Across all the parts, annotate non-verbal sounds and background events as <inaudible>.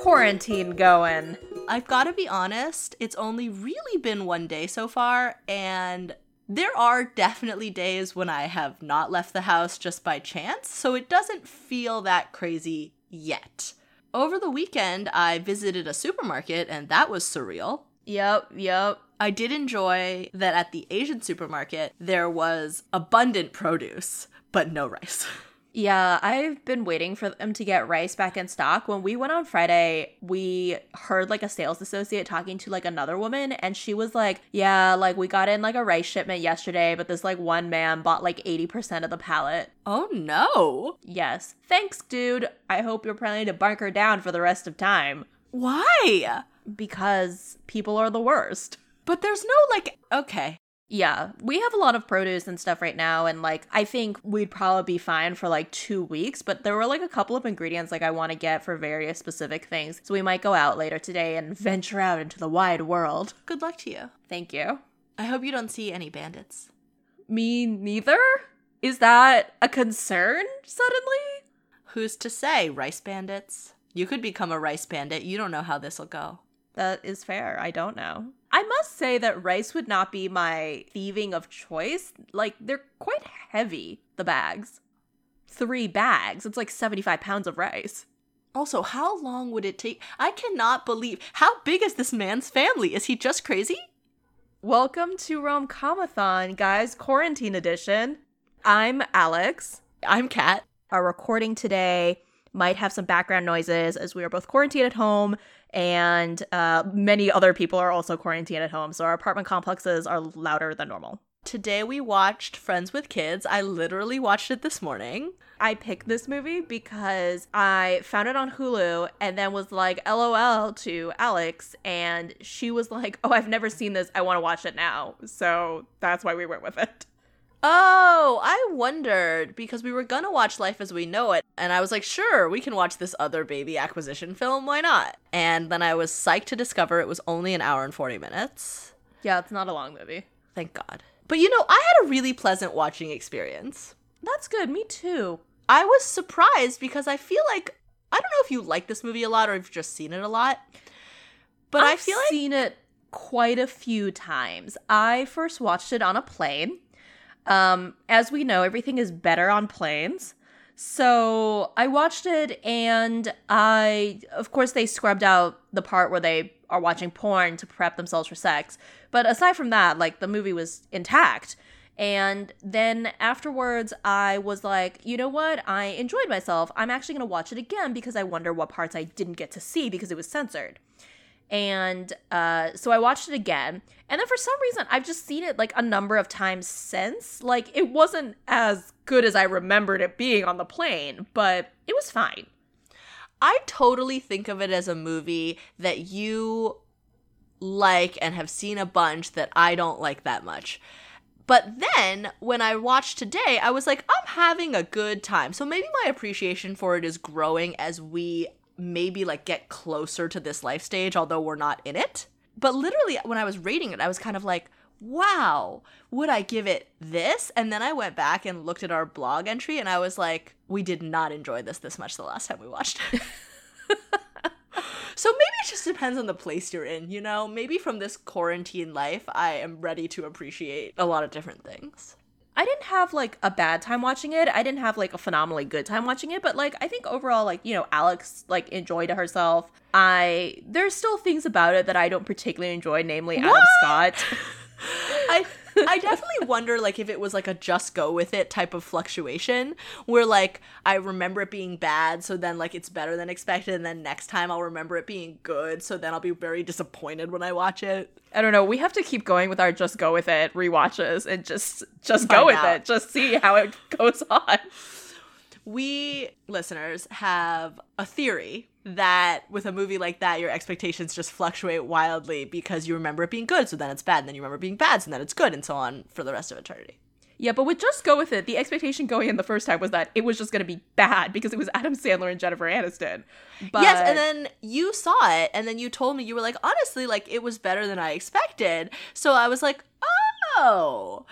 quarantine going? I've got to be honest, it's only really been one day so far, and there are definitely days when I have not left the house just by chance, so it doesn't feel that crazy yet. Over the weekend, I visited a supermarket, and that was surreal. Yep, yep. I did enjoy that at the Asian supermarket, there was abundant produce, but no rice. <laughs> Yeah, I've been waiting for them to get rice back in stock. When we went on Friday, we heard like a sales associate talking to like another woman, and she was like, Yeah, like we got in like a rice shipment yesterday, but this like one man bought like 80% of the pallet. Oh no. Yes. Thanks, dude. I hope you're planning to bunker down for the rest of time. Why? Because people are the worst. But there's no like, okay, yeah, we have a lot of produce and stuff right now, and like I think we'd probably be fine for like two weeks. But there were like a couple of ingredients like I want to get for various specific things, so we might go out later today and venture out into the wide world. Good luck to you. Thank you. I hope you don't see any bandits. Me neither. Is that a concern suddenly? Who's to say, rice bandits? You could become a rice bandit. You don't know how this'll go. That is fair. I don't know. I must say that rice would not be my thieving of choice. Like, they're quite heavy, the bags. Three bags. It's like 75 pounds of rice. Also, how long would it take? I cannot believe. How big is this man's family? Is he just crazy? Welcome to Romcomathon, guys, quarantine edition. I'm Alex. I'm Kat. Our recording today might have some background noises as we are both quarantined at home and uh, many other people are also quarantined at home. So our apartment complexes are louder than normal. Today we watched Friends with Kids. I literally watched it this morning. I picked this movie because I found it on Hulu and then was like, LOL to Alex. And she was like, Oh, I've never seen this. I want to watch it now. So that's why we went with it. Oh, I wondered because we were gonna watch Life as We Know It, and I was like, sure, we can watch this other baby acquisition film, why not? And then I was psyched to discover it was only an hour and 40 minutes. Yeah, it's not a long movie. Thank God. But you know, I had a really pleasant watching experience. That's good, me too. I was surprised because I feel like I don't know if you like this movie a lot or if you've just seen it a lot. But I've I feel like seen it quite a few times. I first watched it on a plane um, as we know, everything is better on planes. So I watched it, and I, of course, they scrubbed out the part where they are watching porn to prep themselves for sex. But aside from that, like the movie was intact. And then afterwards, I was like, you know what? I enjoyed myself. I'm actually going to watch it again because I wonder what parts I didn't get to see because it was censored. And uh, so I watched it again. And then for some reason, I've just seen it like a number of times since. Like, it wasn't as good as I remembered it being on the plane, but it was fine. I totally think of it as a movie that you like and have seen a bunch that I don't like that much. But then when I watched today, I was like, I'm having a good time. So maybe my appreciation for it is growing as we maybe like get closer to this life stage, although we're not in it. But literally, when I was rating it, I was kind of like, wow, would I give it this? And then I went back and looked at our blog entry and I was like, we did not enjoy this this much the last time we watched it. <laughs> so maybe it just depends on the place you're in, you know? Maybe from this quarantine life, I am ready to appreciate a lot of different things. I didn't have like a bad time watching it. I didn't have like a phenomenally good time watching it, but like I think overall like, you know, Alex like enjoyed herself. I there's still things about it that I don't particularly enjoy, namely Adam Scott. <laughs> I I definitely wonder like if it was like a just go with it type of fluctuation where like I remember it being bad so then like it's better than expected and then next time I'll remember it being good so then I'll be very disappointed when I watch it. I don't know. We have to keep going with our just go with it rewatches and just just go with out. it. Just see how it goes on. We listeners have a theory that with a movie like that your expectations just fluctuate wildly because you remember it being good so then it's bad and then you remember being bad so then it's good and so on for the rest of eternity. Yeah, but with just go with it, the expectation going in the first time was that it was just going to be bad because it was Adam Sandler and Jennifer Aniston. But Yes, and then you saw it, and then you told me you were like, honestly, like it was better than I expected. So I was like, oh.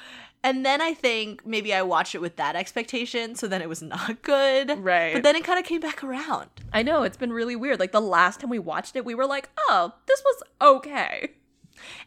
And then I think maybe I watched it with that expectation, so then it was not <laughs> good. Right. But then it kind of came back around. I know, it's been really weird. Like the last time we watched it, we were like, oh, this was okay.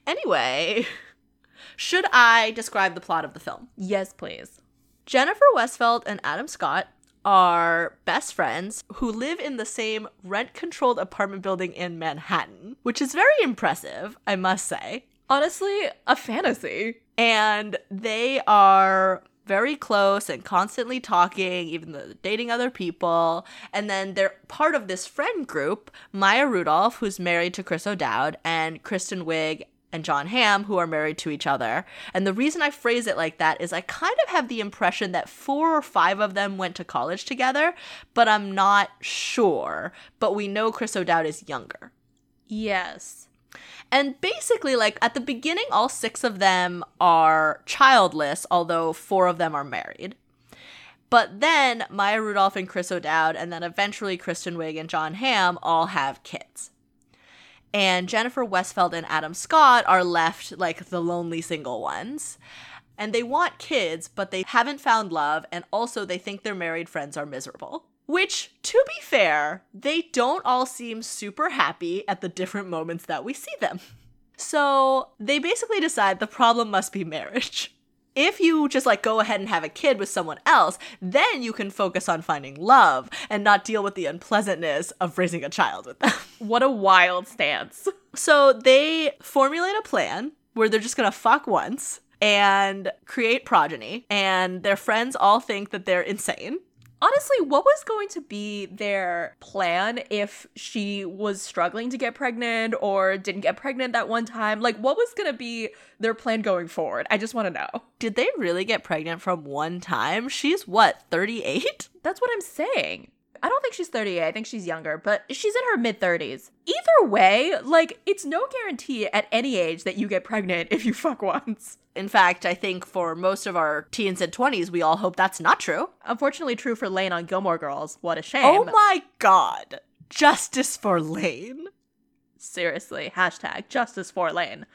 Anyway, <laughs> should I describe the plot of the film? Yes, please. Jennifer Westfeldt and Adam Scott are best friends who live in the same rent controlled apartment building in Manhattan, which is very impressive, I must say. Honestly, a fantasy. And they are very close and constantly talking, even though dating other people. And then they're part of this friend group, Maya Rudolph, who's married to Chris O'Dowd, and Kristen Wiig and Jon Hamm, who are married to each other. And the reason I phrase it like that is I kind of have the impression that four or five of them went to college together, but I'm not sure. But we know Chris O'Dowd is younger. Yes. And basically, like at the beginning, all six of them are childless, although four of them are married. But then Maya Rudolph and Chris O'Dowd, and then eventually Kristen Wiig and Jon Hamm all have kids. And Jennifer Westfeldt and Adam Scott are left like the lonely single ones. And they want kids, but they haven't found love, and also they think their married friends are miserable. Which, to be fair, they don't all seem super happy at the different moments that we see them. So they basically decide the problem must be marriage. If you just like go ahead and have a kid with someone else, then you can focus on finding love and not deal with the unpleasantness of raising a child with them. <laughs> What a wild stance. So they formulate a plan where they're just gonna fuck once and create progeny, and their friends all think that they're insane. Honestly, what was going to be their plan if she was struggling to get pregnant or didn't get pregnant that one time? Like, what was going to be their plan going forward? I just want to know. Did they really get pregnant from one time? She's what, 38? That's what I'm saying. I don't think she's 38. I think she's younger, but she's in her mid 30s. Either way, like, it's no guarantee at any age that you get pregnant if you <laughs> fuck once. In fact, I think for most of our teens and 20s, we all hope that's not true. Unfortunately, true for Lane on Gilmore Girls. What a shame. Oh my god. Justice for Lane. Seriously, hashtag justice for Lane.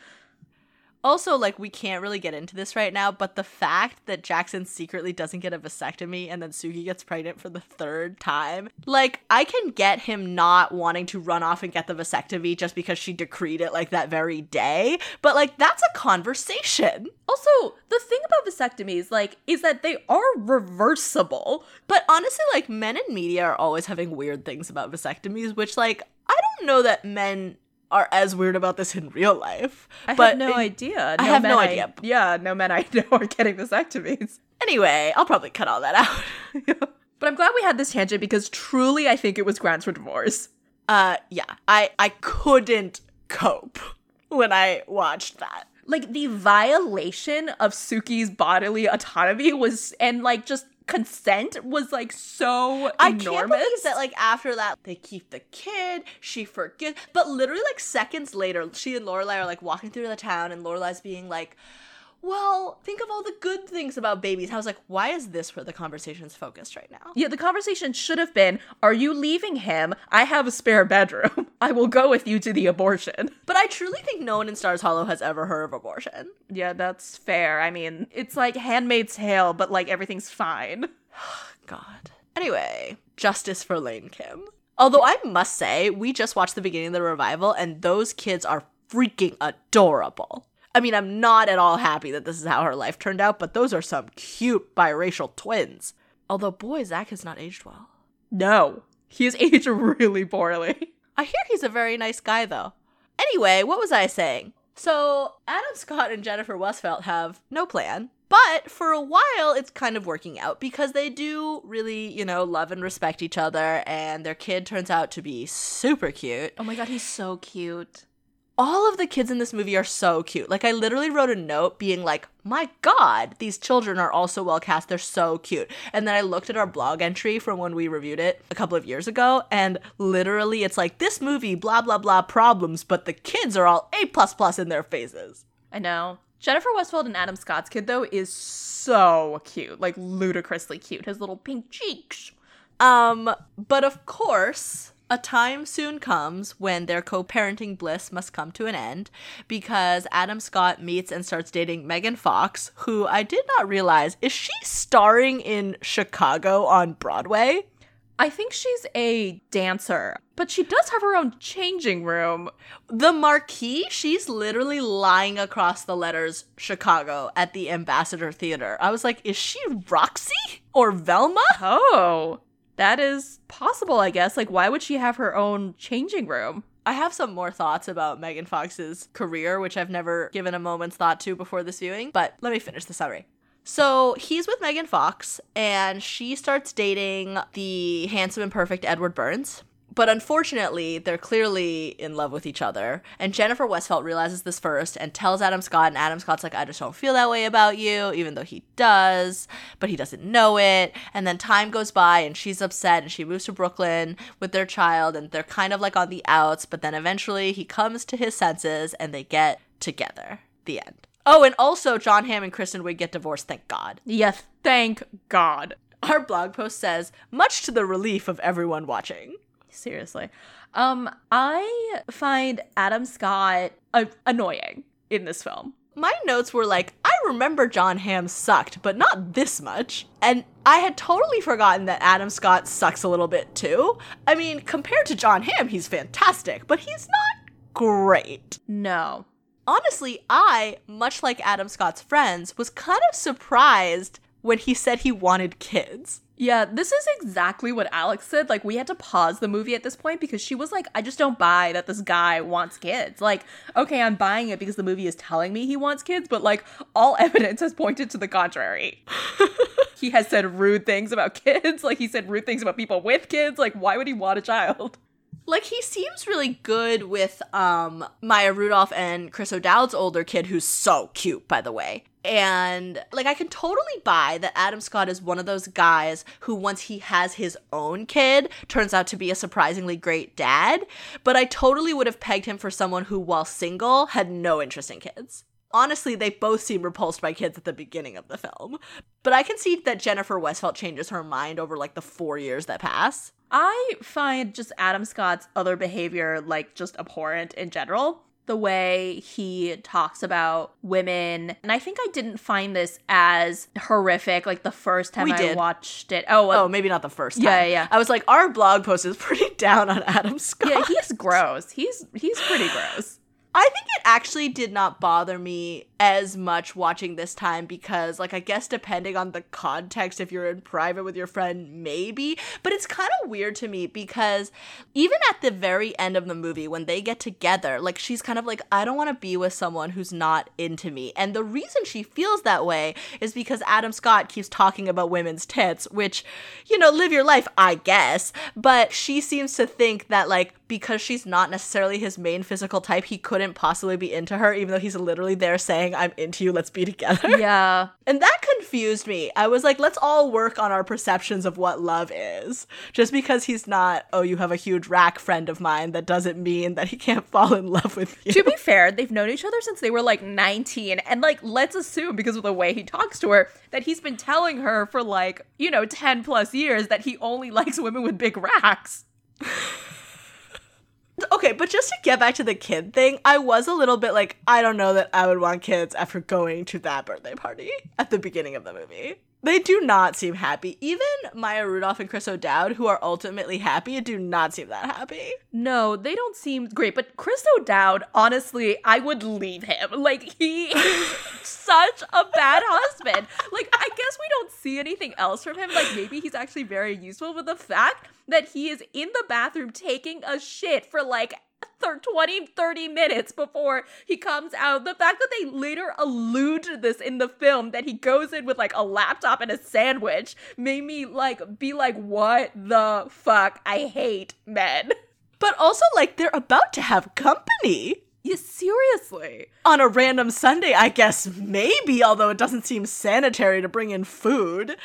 Also, like, we can't really get into this right now, but the fact that Jackson secretly doesn't get a vasectomy and then Sookie gets pregnant for the third time, like, I can get him not wanting to run off and get the vasectomy just because she decreed it, like, that very day, but, like, that's a conversation. Also, the thing about vasectomies, like, is that they are reversible. But honestly, like, men in media are always having weird things about vasectomies, which, like, I don't know that men are as weird about this in real life. I but have no idea. I have no idea. yeah, no men I <laughs> know are getting vasectomies. Anyway, I'll probably cut all that out. <laughs> But I'm glad we had this tangent because truly I think it was grounds for divorce. uh, yeah, I I couldn't cope when I watched that. Like the violation of Sookie's bodily autonomy was and like just consent was like so I enormous. can't believe that like after that they keep the kid, she forgets, but literally like seconds later, she and Lorelai are like walking through the town, and Lorelai's being like. Well, think of all the good things about babies. I was like, why is this where the conversation's focused right now? Yeah, the conversation should have been Are you leaving him? I have a spare bedroom. <laughs> I will go with you to the abortion. <laughs> But I truly think no one in Stars Hollow has ever heard of abortion. Yeah, that's fair. I mean, it's like Handmaid's Tale, but like everything's fine. <sighs> God. Anyway, justice for Lane Kim. Although I must say, we just watched the beginning of the revival, and those kids are freaking adorable. I mean, I'm not at all happy that this is how her life turned out, but those are some cute biracial twins. Although, boy, Zack has not aged well. No, he is <laughs> aged really poorly. I hear he's a very nice guy, though. Anyway, what was I saying? So, Adam Scott and Jennifer Westfeldt have no plan, but for a while it's kind of working out because they do really, you know, love and respect each other, and their kid turns out to be super cute. Oh my god, he's so cute. All of the kids in this movie are so cute. Like, I literally wrote a note being like, my god, these children are all so well cast. They're so cute. And then I looked at our blog entry from when we reviewed it a couple of years ago, and literally it's like, this movie, blah, blah, blah, problems, but the kids are all A plus plus in their faces. I know. Jennifer Westfeldt and Adam Scott's kid, though, is so cute. Like, ludicrously cute. His little pink cheeks. Um, but of course, A time soon comes when their co parenting bliss must come to an end because Adam Scott meets and starts dating Megan Fox, who I did not realize is she starring in Chicago on Broadway? I think she's a dancer, but she does have her own changing room. The marquee, she's literally lying across the letters Chicago at the Ambassador Theater. I was like, is she Roxie or Velma? Oh, that is possible, I guess. Like, why would she have her own changing room? I have some more thoughts about Megan Fox's career, which I've never given a moment's thought to before this viewing, but let me finish the summary. So he's with Megan Fox, and she starts dating the handsome and perfect Edward Burns. But unfortunately, they're clearly in love with each other. And Jennifer Westfeldt realizes this first and tells Adam Scott, and Adam Scott's like, I just don't feel that way about you, even though he does, but he doesn't know it. And then time goes by, and she's upset, and she moves to Brooklyn with their child, and they're kind of like on the outs, but then eventually he comes to his senses and they get together. The end. Oh, and also Jon Hamm and Kristen Wiig get divorced, thank God. Yes, thank God. Our blog post says, much to the relief of everyone watching. Seriously. Um, I find Adam Scott uh, annoying in this film. My notes were like, I remember Jon Hamm sucked, but not this much. And I had totally forgotten that Adam Scott sucks a little bit too. I mean, compared to Jon Hamm, he's fantastic, but he's not great. No honestly, I, much like Adam Scott's friends, was kind of surprised when he said he wanted kids. Yeah, this is exactly what Alex said. Like, we had to pause the movie at this point because she was like, I just don't buy that this guy wants kids. Like, okay, I'm buying it because the movie is telling me he wants kids, but like, all <laughs> evidence has pointed to the contrary. <laughs> he has said rude things about kids. Like, he said rude things about people with kids. Like, why would he want a child? like he seems really good with um Maya Rudolph and Chris O'Dowd's older kid who's so cute by the way. And like I can totally buy that Adam Scott is one of those guys who once he has his own kid turns out to be a surprisingly great dad, but I totally would have pegged him for someone who while single had no interest in kids honestly, they both seem repulsed by kids at the beginning of the film. But I can see that Jennifer Westfeldt changes her mind over like the four years that pass. I find just Adam Scott's other behavior like just abhorrent in general. The way he talks about women. And I think I didn't find this as horrific like the first time we I did. watched it. Oh, oh, maybe not the first time. Yeah, yeah. I was like, our blog post is pretty <laughs> down on Adam Scott. Yeah, he's gross. He's he's pretty gross. I think it actually did not bother me as much watching this time because, like, I guess depending on the context, if you're in private with your friend, maybe. But it's kind of weird to me because even at the very end of the movie, when they get together, like, she's kind of like, I don't want to be with someone who's not into me. And the reason she feels that way is because Adam Scott keeps talking about women's tits, which, you know, live your life, I guess. But she seems to think that, like, because she's not necessarily his main physical type, he couldn't possibly be into her, even though he's literally there saying, I'm into you, let's be together. <laughs> Yeah. And that confused me. I was like, let's all work on our perceptions of what love is. Just because he's not, oh, you have a huge rack friend of mine, that doesn't mean that he can't <laughs> fall in love with you. To be <laughs> fair, they've known each other since they were like 19. And like, let's assume, because of the way he talks to her, that he's been telling her for like, you know, 10 plus years that he only likes women with big racks. Okay, but just to get back to the kid thing, I was a little bit like, I don't know that I would want kids after going to that birthday party at the beginning of the movie. They do not seem happy. Even Maya Rudolph and Chris O'Dowd, who are ultimately happy, do not seem that happy. No, they don't seem great. But Chris O'Dowd, honestly, I would leave him. Like, he is <laughs> such a bad husband. Like, I guess we don't see anything else from him. Like, maybe he's actually very useful, but the fact that he is in the bathroom taking a shit for like 20, 30 minutes before he comes out. The fact that they later allude to this in the film, that he goes in with like a laptop and a sandwich, made me like be like, what the fuck? I hate men. But also, like, they're about to have company. Yeah, seriously. On a random Sunday, I guess maybe, although it doesn't seem sanitary to bring in food.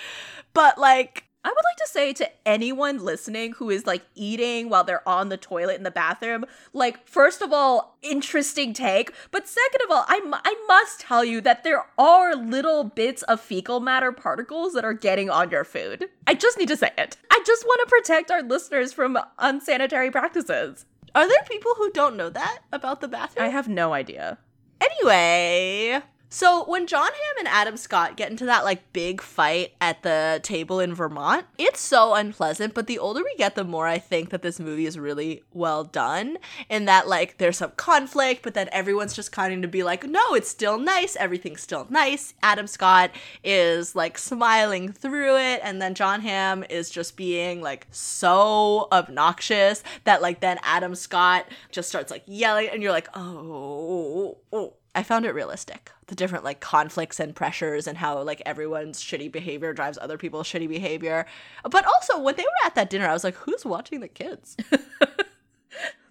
But like, I would like to say to anyone listening who is like eating while they're on the toilet in the bathroom, like, first of all, interesting take. But second of all, I, I must tell you that there are little bits of fecal matter particles that are getting on your food. I just need to say it. I just want to protect our listeners from unsanitary practices. Are there people who don't know that about the bathroom? I have no idea. Anyway, so when Jon Hamm and Adam Scott get into that like big fight at the table in Vermont, it's so unpleasant, but the older we get, the more I think that this movie is really well done in that like there's some conflict, but then everyone's just kind of to be like, "No, it's still nice. Everything's still nice." Adam Scott is like smiling through it, and then Jon Hamm is just being like so obnoxious that like then Adam Scott just starts like yelling and you're like, "Oh, oh, I found it realistic. The different like conflicts and pressures and how like everyone's shitty behavior drives other people's shitty behavior. But also when they were at that dinner, I was like, who's watching the kids? <laughs>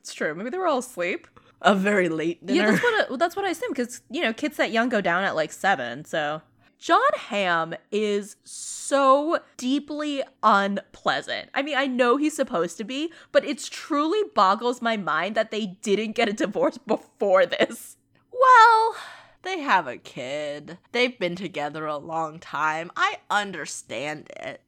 It's true. Maybe they were all asleep. A very late dinner. Yeah, that's what I, well, that's what I assume because you know kids that young go down at like seven. So Jon Hamm is so deeply unpleasant. I mean, I know he's supposed to be, but it's truly boggles my mind that they didn't get a divorce <laughs> before this. Well, they have a kid. They've been together a long time. I understand it.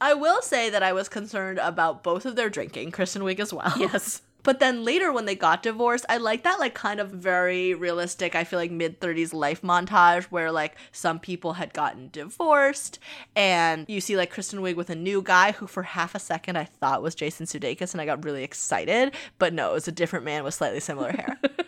I will say that I was concerned about both of their drinking, Kristen Wiig as well. <laughs> Yes. But then later when they got divorced, I like that like kind of very realistic, I feel like mid 30s life montage where like some people had gotten divorced and you see like Kristen Wiig with a new guy who for half a second I thought was Jason Sudeikis and I got really excited, but no, it was a different man with slightly similar hair. <laughs>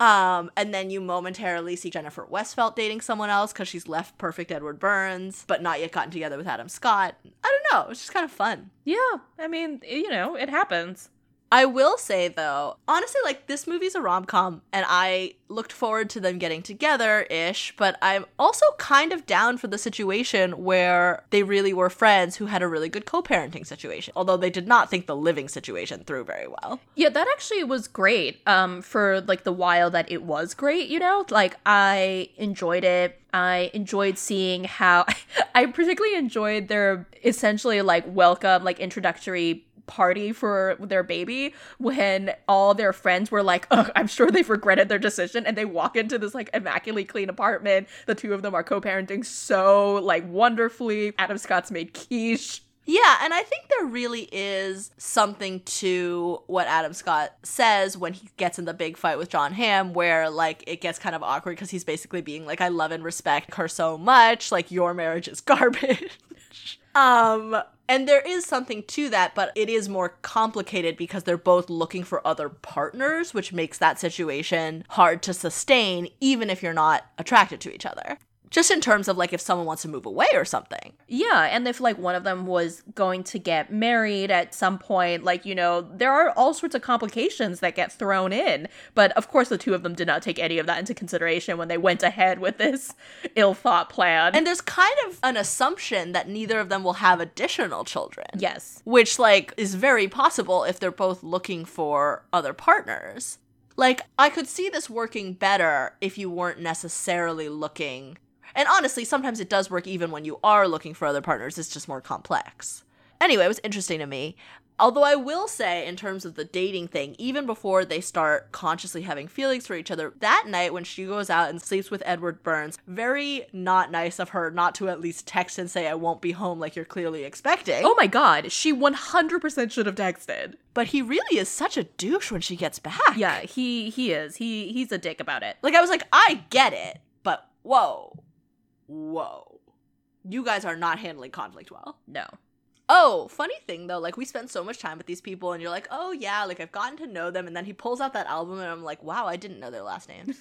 Um, and then you momentarily see Jennifer Westfeldt dating someone else because she's left perfect Edward Burns, but not yet gotten together with Adam Scott. I don't know. It's just kind of fun. Yeah. I mean, you know, it happens. I will say though, honestly, like this movie's a rom com, and I looked forward to them getting together ish, but I'm also kind of down for the situation where they really were friends who had a really good co parenting situation, although they did not think the living situation through very well. Yeah, that actually was great. Um, for like the while that it was great, you know, like I enjoyed it. I enjoyed seeing how <laughs> I particularly enjoyed their essentially like welcome, like introductory party for their baby when all their friends were like, Ugh, I'm sure they've regretted their decision. And they walk into this like immaculately clean apartment. The two of them are co parenting so like wonderfully. Adam Scott's made quiche. Yeah, and I think there really is something to what Adam Scott says when he gets in the big fight with Jon Hamm, where like it gets kind of awkward because he's basically being like, I love and respect her so much, like your marriage is <laughs> garbage. Um, and there is something to that, but it is more complicated because they're both looking for other partners, which makes that situation hard to sustain, even if you're not attracted to each other. Just in terms of like if someone wants to move away or something. Yeah, and if like one of them was going to get married at some point, like, you know, there are all sorts of complications that get thrown in. But of course, the two of them did not take any of that into consideration when they went ahead with this <laughs> ill thought plan. And there's kind of an assumption that neither of them will have additional children. yes. which like is very possible if they're both looking for other partners. Like I could see this working better if you weren't necessarily looking. And honestly, sometimes it does work even when you are looking for other partners. It's just more complex. Anyway, it was interesting to me. Although I will say, in terms of the dating thing, even before they start consciously having feelings for each other, that night when she goes out and sleeps with Edward Burns, very not nice of her not to at least text and say, I won't be home like you're clearly expecting. Oh my god, she 100% should have texted. But he really is such a douche when she gets back. Yeah, he he is. He he's a dick about it. Like I was like, I get it, but whoa. Whoa. You guys are not handling conflict well. No. Oh, funny thing though, like we spend so much time with these people and you're like, oh yeah, like I've gotten to know them, and then he pulls out that album and I'm like, wow, I didn't know their last names.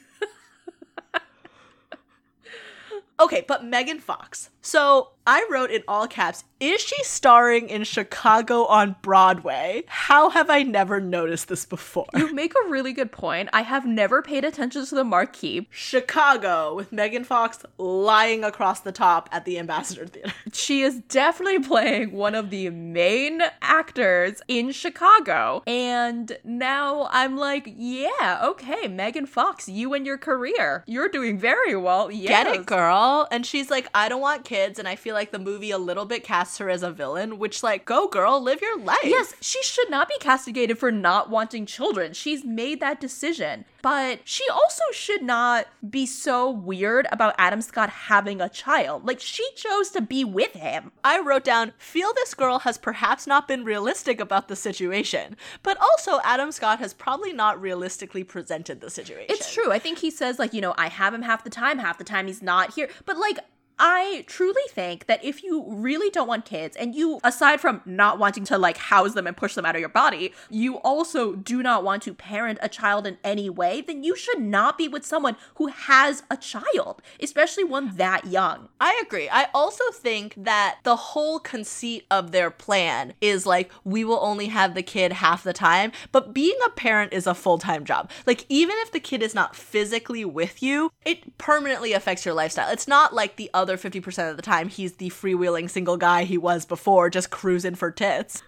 <laughs> okay, but Megan Fox. So I wrote in all caps, is she starring in Chicago on Broadway? How have I never noticed this before? You make a really good point. I have never paid attention to the marquee. Chicago with Megan Fox lying across the top at the Ambassador Theater. <laughs> She is definitely playing one of the main actors in Chicago. And now I'm like, yeah, okay, Megan Fox, you and your career. You're doing very well. Yes. Get it, girl. And she's like, I don't want kids, and I feel like like the movie a little bit casts her as a villain, which like go girl, live your life. Yes, she should not be castigated for not wanting children. She's made that decision. But she also should not be so weird about Adam Scott having a child. Like, she chose to be with him. I wrote down, feel this girl has perhaps not been realistic about the situation, but also Adam Scott has probably not realistically presented the situation. It's true. I think he says, like, you know, I have him half the time, half the time he's not here. But, like, I truly think that if you really don't want kids and you, aside from not wanting to like house them and push them out of your body, you also do not want to parent a child in any way, then you should not be with someone who has a child, especially one that young. I agree. I also think that the whole conceit of their plan is like, we will only have the kid half the time, but being a parent is a full time job. Like, even if the kid is not physically with you, it permanently affects your lifestyle. It's not like the other other 50% of the time he's the freewheeling single guy he was before, just cruising for tits.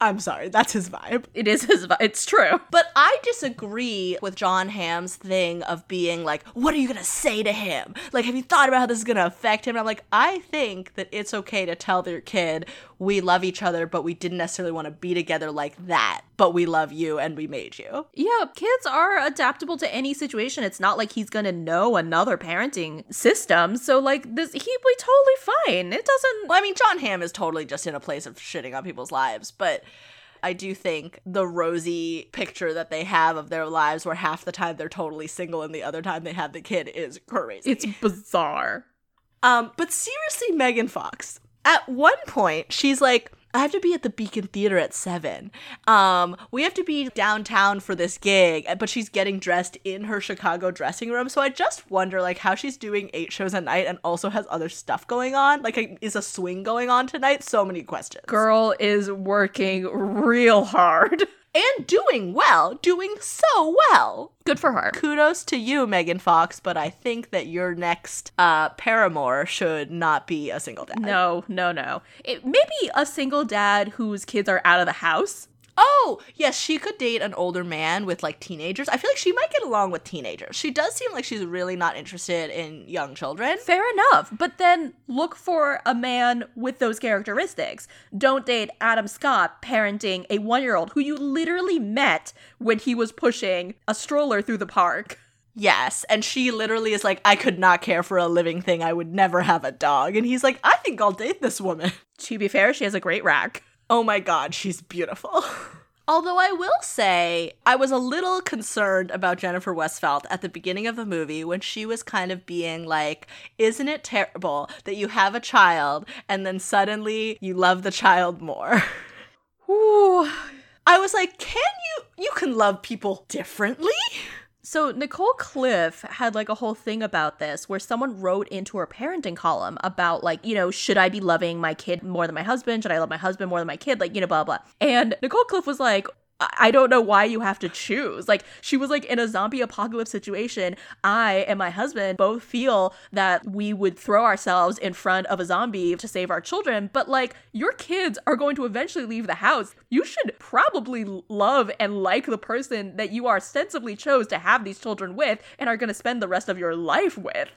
I'm sorry, that's his vibe. It is his vibe. It's true. But I disagree with Jon Hamm's thing of being like, what are you going to say to him? Like, have you thought about how this is going to affect him? And I'm like, I think that it's okay to tell your kid, we love each other, but we didn't necessarily want to be together like that, but we love you and we made you. Yeah, kids are adaptable to any situation. It's not like he's going to know another parenting system. So, like, this, he'd be totally fine. It doesn't. Well, I mean, Jon Hamm is totally just in a place of shitting on people's lives, but. I do think the rosy picture that they have of their lives where half the time they're totally single and the other time they have the kid is crazy. It's bizarre. Um, but seriously, Megan Fox, at one point, she's like, I have to be at the Beacon Theater at seven. Um, we have to be downtown for this gig, but she's getting dressed in her Chicago dressing room. So I just wonder, like, how she's doing eight shows a night and also has other stuff going on. Like, is a swing going on tonight? So many questions. Girl is working real hard. <laughs> and doing well, doing so well. Good for her. Kudos to you, Megan Fox, but I think that your next uh, paramour should not be a single dad. No, no, no. It maybe a single dad whose kids are out of the house. Oh, yes, she could date an older man with like teenagers. I feel like she might get along with teenagers. She does seem like she's really not interested in young children. Fair enough. But then look for a man with those characteristics. Don't date Adam Scott parenting a one year old who you literally met when he was pushing a stroller through the park. Yes, and she literally is like, I could not care for a living thing. I would never have a dog. And he's like, I think I'll date this woman. To be fair, she has a great rack oh my god, she's beautiful. <laughs> Although I will say, I was a little concerned about Jennifer Westfeldt at the beginning of the movie when she was kind of being like, Isn't it terrible that you have a child and then suddenly you love the child more? <laughs> Ooh. I was like, Can you? You can love people differently? <laughs> So Nicole Cliffe had like a whole thing about this where someone wrote into her parenting column about like, you know, should I be loving my kid more than my husband? Should I love my husband more than my kid? Like, you know, blah blah. And Nicole Cliffe was like, I don't know why you have to choose. Like, she was like in a zombie apocalypse situation. I and my husband both feel that we would throw ourselves in front of a zombie to save our children. But like, your kids are going to eventually leave the house. You should probably love and like the person that you are ostensibly chose to have these children with and are going to spend the rest of your life with.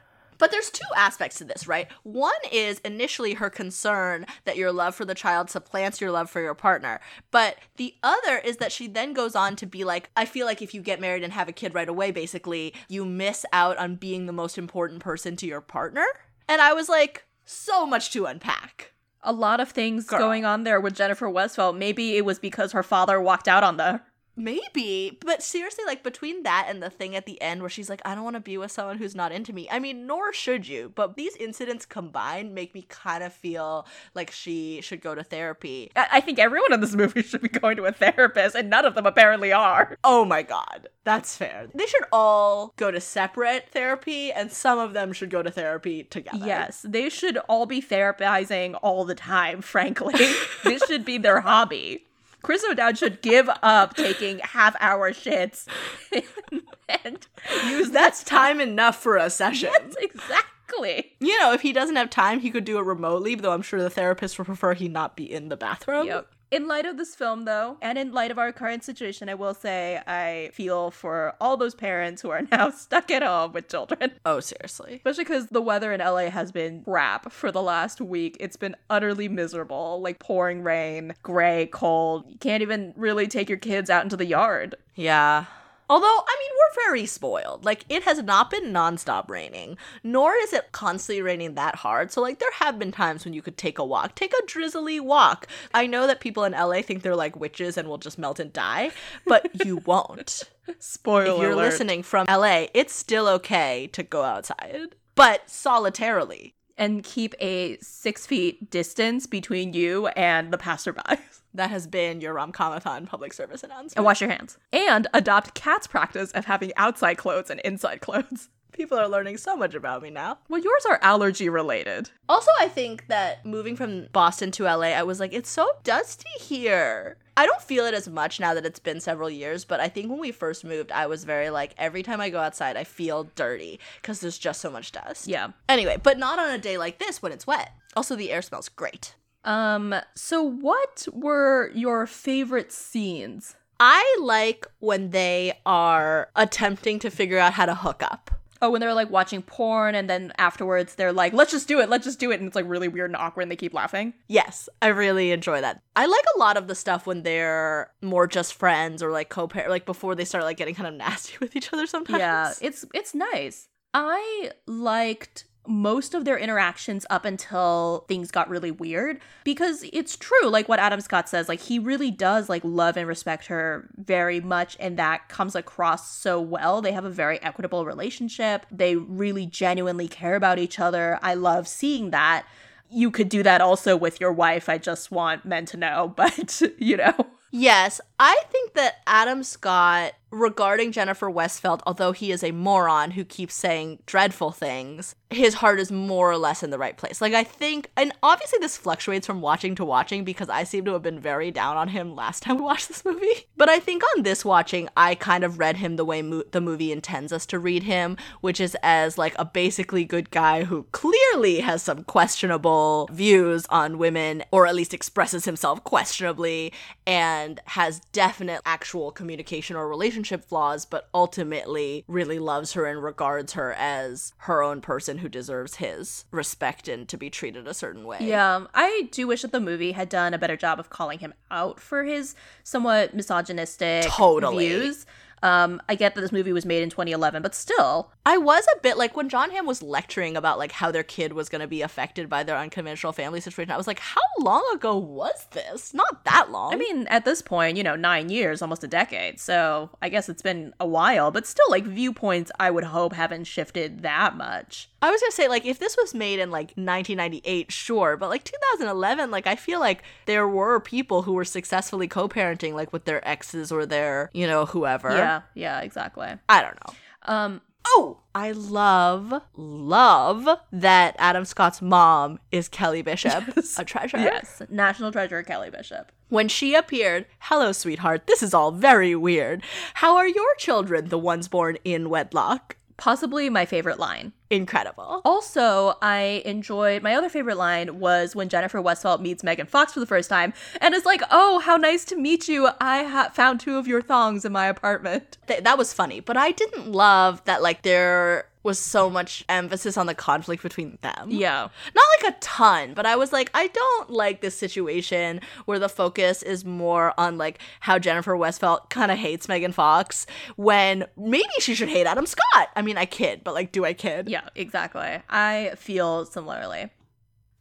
But there's two aspects to this, right? One is initially her concern that your love for the child supplants your love for your partner. But the other is that she then goes on to be like, I feel like if you get married and have a kid right away, basically, you miss out on being the most important person to your partner. And I was like, so much to unpack a lot of things Girl. going on there with Jennifer Westfeldt. Maybe it was because her father walked out on the Maybe, but seriously, like between that and the thing at the end where she's like, I don't want to be with someone who's not into me. I mean, nor should you, but these incidents combined make me kind of feel like she should go to therapy. I-, I think everyone in this movie <laughs> should be going to a therapist, and none of them apparently are. Oh my god, that's fair. They should all go to separate therapy, and some of them should go to therapy together. Yes, they should all be therapizing all the time, frankly. <laughs> this should be their hobby. Chris O'Dowd should give up taking half hour shits <laughs> and use that's time enough for a session. Yes, exactly. You know, if he doesn't have time, he could do it remotely, though I'm sure the therapist would prefer he not be in the bathroom. Yep. In light of this film, though, and in light of our current situation, I will say I feel for all those parents who are <laughs> now stuck at home with children. <laughs> Oh, seriously. Especially because the weather in LA has been crap for the last week. It's been utterly miserable, like pouring rain, gray, cold. You can't even really take your kids out into the yard. Yeah. Although, I mean, we're very spoiled. Like, it has not been nonstop raining, nor is it constantly raining that hard. So, like, there have been times when you could take a walk. Take a drizzly walk. I know that people in LA think they're like witches and will just melt and die, but you <laughs> won't. Spoiler if you're alert. listening from LA, it's still okay to go outside, but solitarily. And keep a six feet distance between you and the passerby. <laughs> That has been your Romcomathon public service announcement. and wash your hands. And adopt Kat's practice of having outside clothes and inside clothes. <laughs> People are learning so much about me now. Well, yours are allergy related. Also, I think that moving from Boston to LA, I was like, it's so dusty here. I don't feel it as much now that it's been several years, but I think when we first moved, I was very like, every time I go outside, I feel dirty because there's just so much dust. Yeah. Anyway, but not on a day like this when it's wet. Also, the air smells great. Um, so what were your favorite scenes? I like when they are attempting to figure out how to hook up. Oh, when they're like watching porn and then afterwards they're like, let's just do it, let's just do it. And it's like really weird and awkward and they keep laughing. Yes, I really enjoy that. I like a lot of the stuff when they're more just friends or like co-parent, like before they start like getting kind of nasty <laughs> with each other sometimes. Yeah, it's it's nice. I liked most of their interactions up until things got really weird. Because it's true like what Adam Scott says like he really does like love and respect her very much and that comes across so well. They have a very equitable relationship. They really genuinely care about each other. I love seeing that. You could do that also with your wife i just want men to know <laughs> but you know. Yes, I think that Adam Scott, regarding Jennifer Westfeldt, although he is a moron who keeps saying dreadful things, his heart is more or less in the right place. Like, I think, and obviously this fluctuates from watching to watching because I seem to have been very down on him last time we watched this movie. <laughs> But I think on this watching, I kind of read him the way mo- the movie intends us to read him, which is as like a basically good guy who clearly has some questionable views on women, or at least expresses himself questionably, and has definite actual communication or relationship flaws, but ultimately really loves her and regards her as her own person who deserves his respect and to be treated a certain way. Yeah, um, I do wish that the movie had done a better job of calling him out for his somewhat misogynistic Totally. views. Um, I get that this movie was made in 2011, but still, I was a bit like when Jon Hamm was lecturing about like how their kid was going to be affected by their unconventional family situation. I was like, how long ago was this? Not that long. I mean, at this point, you know, nine years, almost a decade. So I guess it's been a while, but still, like viewpoints, I would hope haven't shifted that much. I was gonna say like if this was made in like 1998, sure, but like 2011, like I feel like there were people who were successfully co-parenting like with their exes or their you know whoever. Yeah, yeah, exactly. I don't know. Um, Oh, I love, love that Adam Scott's mom is Kelly Bishop, Yes. a treasure. yes, national treasure Kelly Bishop. When she appeared, hello, sweetheart, this is all very weird. How are your children, the ones born in wedlock? Possibly my favorite line. Incredible. Also, I enjoyed my other favorite line was when Jennifer Westfeldt meets Megan Fox for the first time and is like, "Oh, how nice to meet you! I ha- found two of your thongs in my apartment." Th- that was funny, but I didn't love that, like, there was so much emphasis on the conflict between them. Yeah, Not like a ton, but I was like, I don't like this situation where the focus is more on like how Jennifer Westfeldt kind of hates Megan Fox when maybe she should hate Adam Scott. I mean, I kid, but like, do I kid? yeah, exactly. I feel similarly.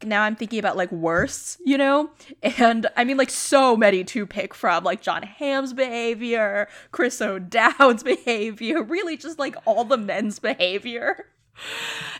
Now I'm thinking about like worse, you know? And I mean like so many to pick from, like Jon Hamm's behavior, Chris O'Dowd's <laughs> behavior, really just like all the men's behavior.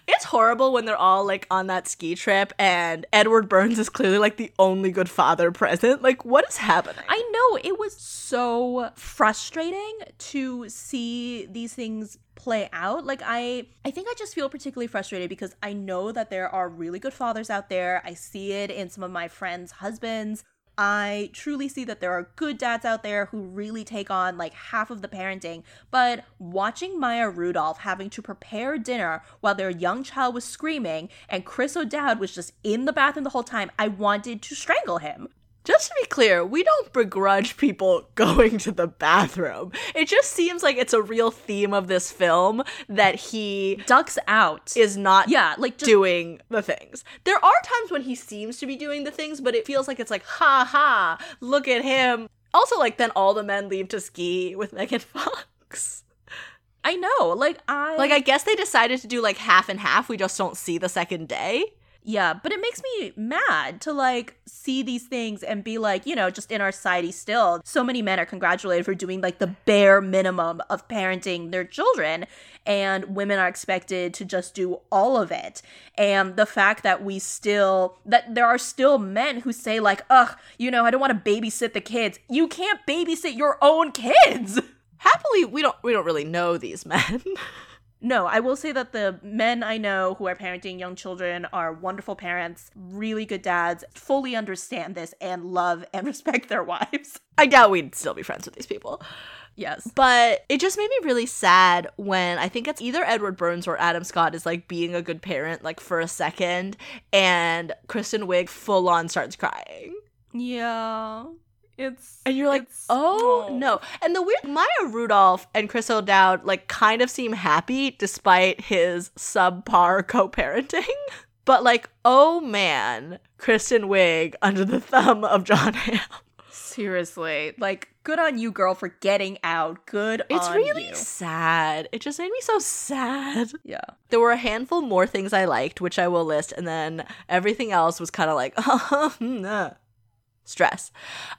It's horrible when they're all like on that ski trip and Edward Burns is clearly like the only good father present. Like, what is happening? I know it was so frustrating to see these things play out. Like I I think I just feel particularly frustrated because I know that there are really good fathers out there. I see it in some of my friends' husbands. I truly see that there are good dads out there who really take on like half of the parenting. But watching Maya Rudolph having to prepare dinner while their young child was screaming and Chris O'Dowd was just in the bathroom the whole time, I wanted to strangle him. Just to be clear, we don't begrudge people <laughs> going to the bathroom. It just seems like it's a real theme of this film that he Ducks out. is not yeah, like just doing the things. There are times when he seems to be doing the things, but it feels like it's like, ha ha, look at him. Also, like, then all the men leave to ski with <laughs> Megan Fox. I know. Like I Like, I guess they decided to do like half and half. We just don't see the second day. Yeah, but it makes me mad to like see these things and be like, you know, just in our society still, so many men are congratulated for doing like the bare minimum of parenting their children, and women are expected to just do all of it. And the fact that we still, that there are still men who say, like, ugh, you know, I don't want to babysit the kids. You can't babysit your own kids. Happily, we don't we don't really know these men. <laughs> No, I will say that the men I know who are parenting young children are wonderful parents, really good dads, fully understand this and love and <laughs> respect their wives. I doubt we'd still be friends with these people. Yes. But it just made me really sad when I think it's either Edward Burns or Adam Scott is like being a good parent, like for a second, and Kristen Wiig full on starts crying. Yeah. It's And you're like, oh no. And the weird Maya Rudolph and Chris O'Dowd like kind of seem happy despite his subpar <laughs> co-parenting. <laughs> But like, oh man, Kristen Wiig under the thumb of Jon Hamm. Seriously. Like, good on you, girl, for getting out. Good It's really you. sad. It just made me so sad. Yeah. There were a handful more things I liked, which I will list, and then everything else was kind of like, oh, <laughs> uh-huh, nah. Hmm, uh. Stress.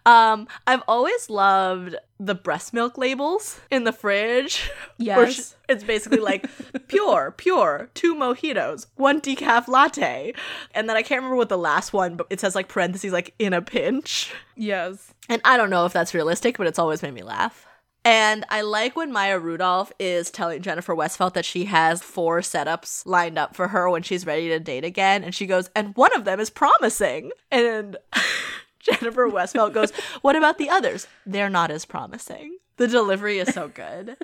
Um, I've always loved the breast milk labels in the fridge. <laughs> Yes. it's basically like <laughs> pure, pure, two mojitos, one decaf latte. And then I can't remember what the last one, but it says like parentheses, like in a pinch. Yes. And I don't know if that's realistic, but it's always made me laugh. And I like when Maya Rudolph is telling Jennifer Westfeldt that she has four setups lined up for her when she's ready to date again. And she goes, and one of them is promising. And <laughs> Jennifer Westfeldt goes, what about the others? They're not as promising. The delivery is so good.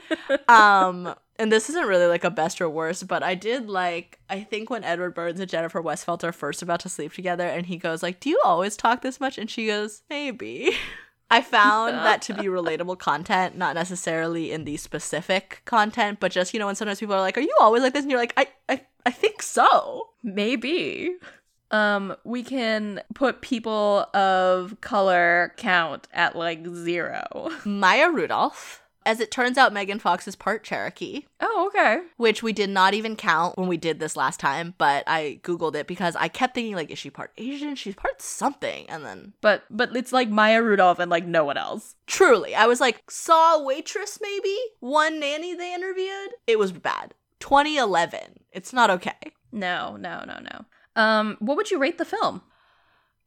um, and this isn't really like a best or worst, but I did like I think when Edward Burns and Jennifer Westfeldt are first about to sleep together and he goes like, "Do you always talk this much?" and she goes, "Maybe." I found that to be relatable content, not necessarily in the specific content, but just, you know, when sometimes people are like, Are you always like this? And you're like, I I, I think so. Maybe. Um, we can put people of color count at like zero. <laughs> Maya Rudolph. As it turns out, Megan Fox is part Cherokee. Oh, okay. which we did not even count when we did this last time, but I googled it because I kept thinking like is she part Asian? She's part something. And then But but it's like Maya Rudolph and like no one else. truly, I was like saw a waitress maybe, one nanny they interviewed. It was bad. 2011. It's not okay. No, no, no, no. Um, what would you rate the film?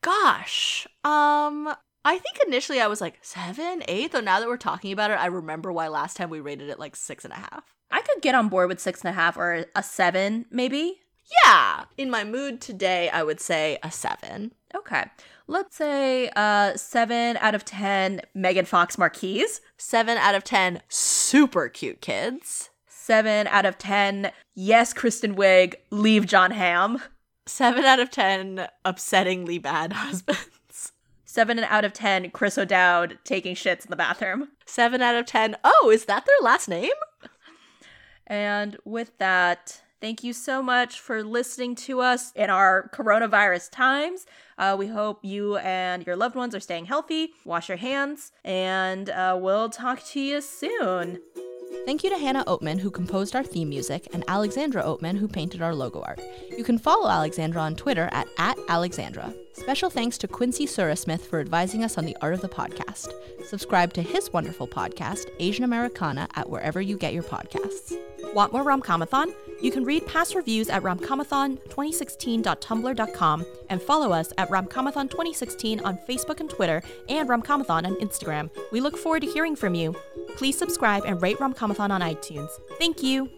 Gosh. Um I think initially I was like seven, eight, though now that we're talking about it, I remember why last time we rated it like six and a half. I could get on board with six and a half or a seven, maybe. Yeah. In my mood today, I would say a seven. Okay. Let's say uh seven out of ten Megan Fox Marquise. Seven out of ten super cute kids. Seven out of ten, yes, Kristen Wiig, leave Jon Hamm. Seven out of ten upsettingly bad <laughs> husbands. Seven out of ten, Chris O'Dowd taking shits in the bathroom. Seven out of ten. Oh, is that their last name? And with that, thank you so much for listening to us in our coronavirus times. Uh, we hope you and your loved ones are staying healthy. Wash your hands, and uh, we'll talk to you soon. Thank you to Hannah Oatman, who composed our theme music, and Alexandra Oatman, who painted our logo art. You can follow Alexandra on Twitter at, at Alexandra. Special thanks to Quincy Surasmith for advising us on the art of the podcast. Subscribe to his wonderful podcast, Asian Americana, at wherever you get your podcasts. Want more Romcomathon? You can read past reviews at romcomathon2016.tumblr.com and follow us at romcomathon2016 on Facebook and Twitter and romcomathon on Instagram. We look forward to hearing from you. Please subscribe and rate Romcomathon on iTunes. Thank you.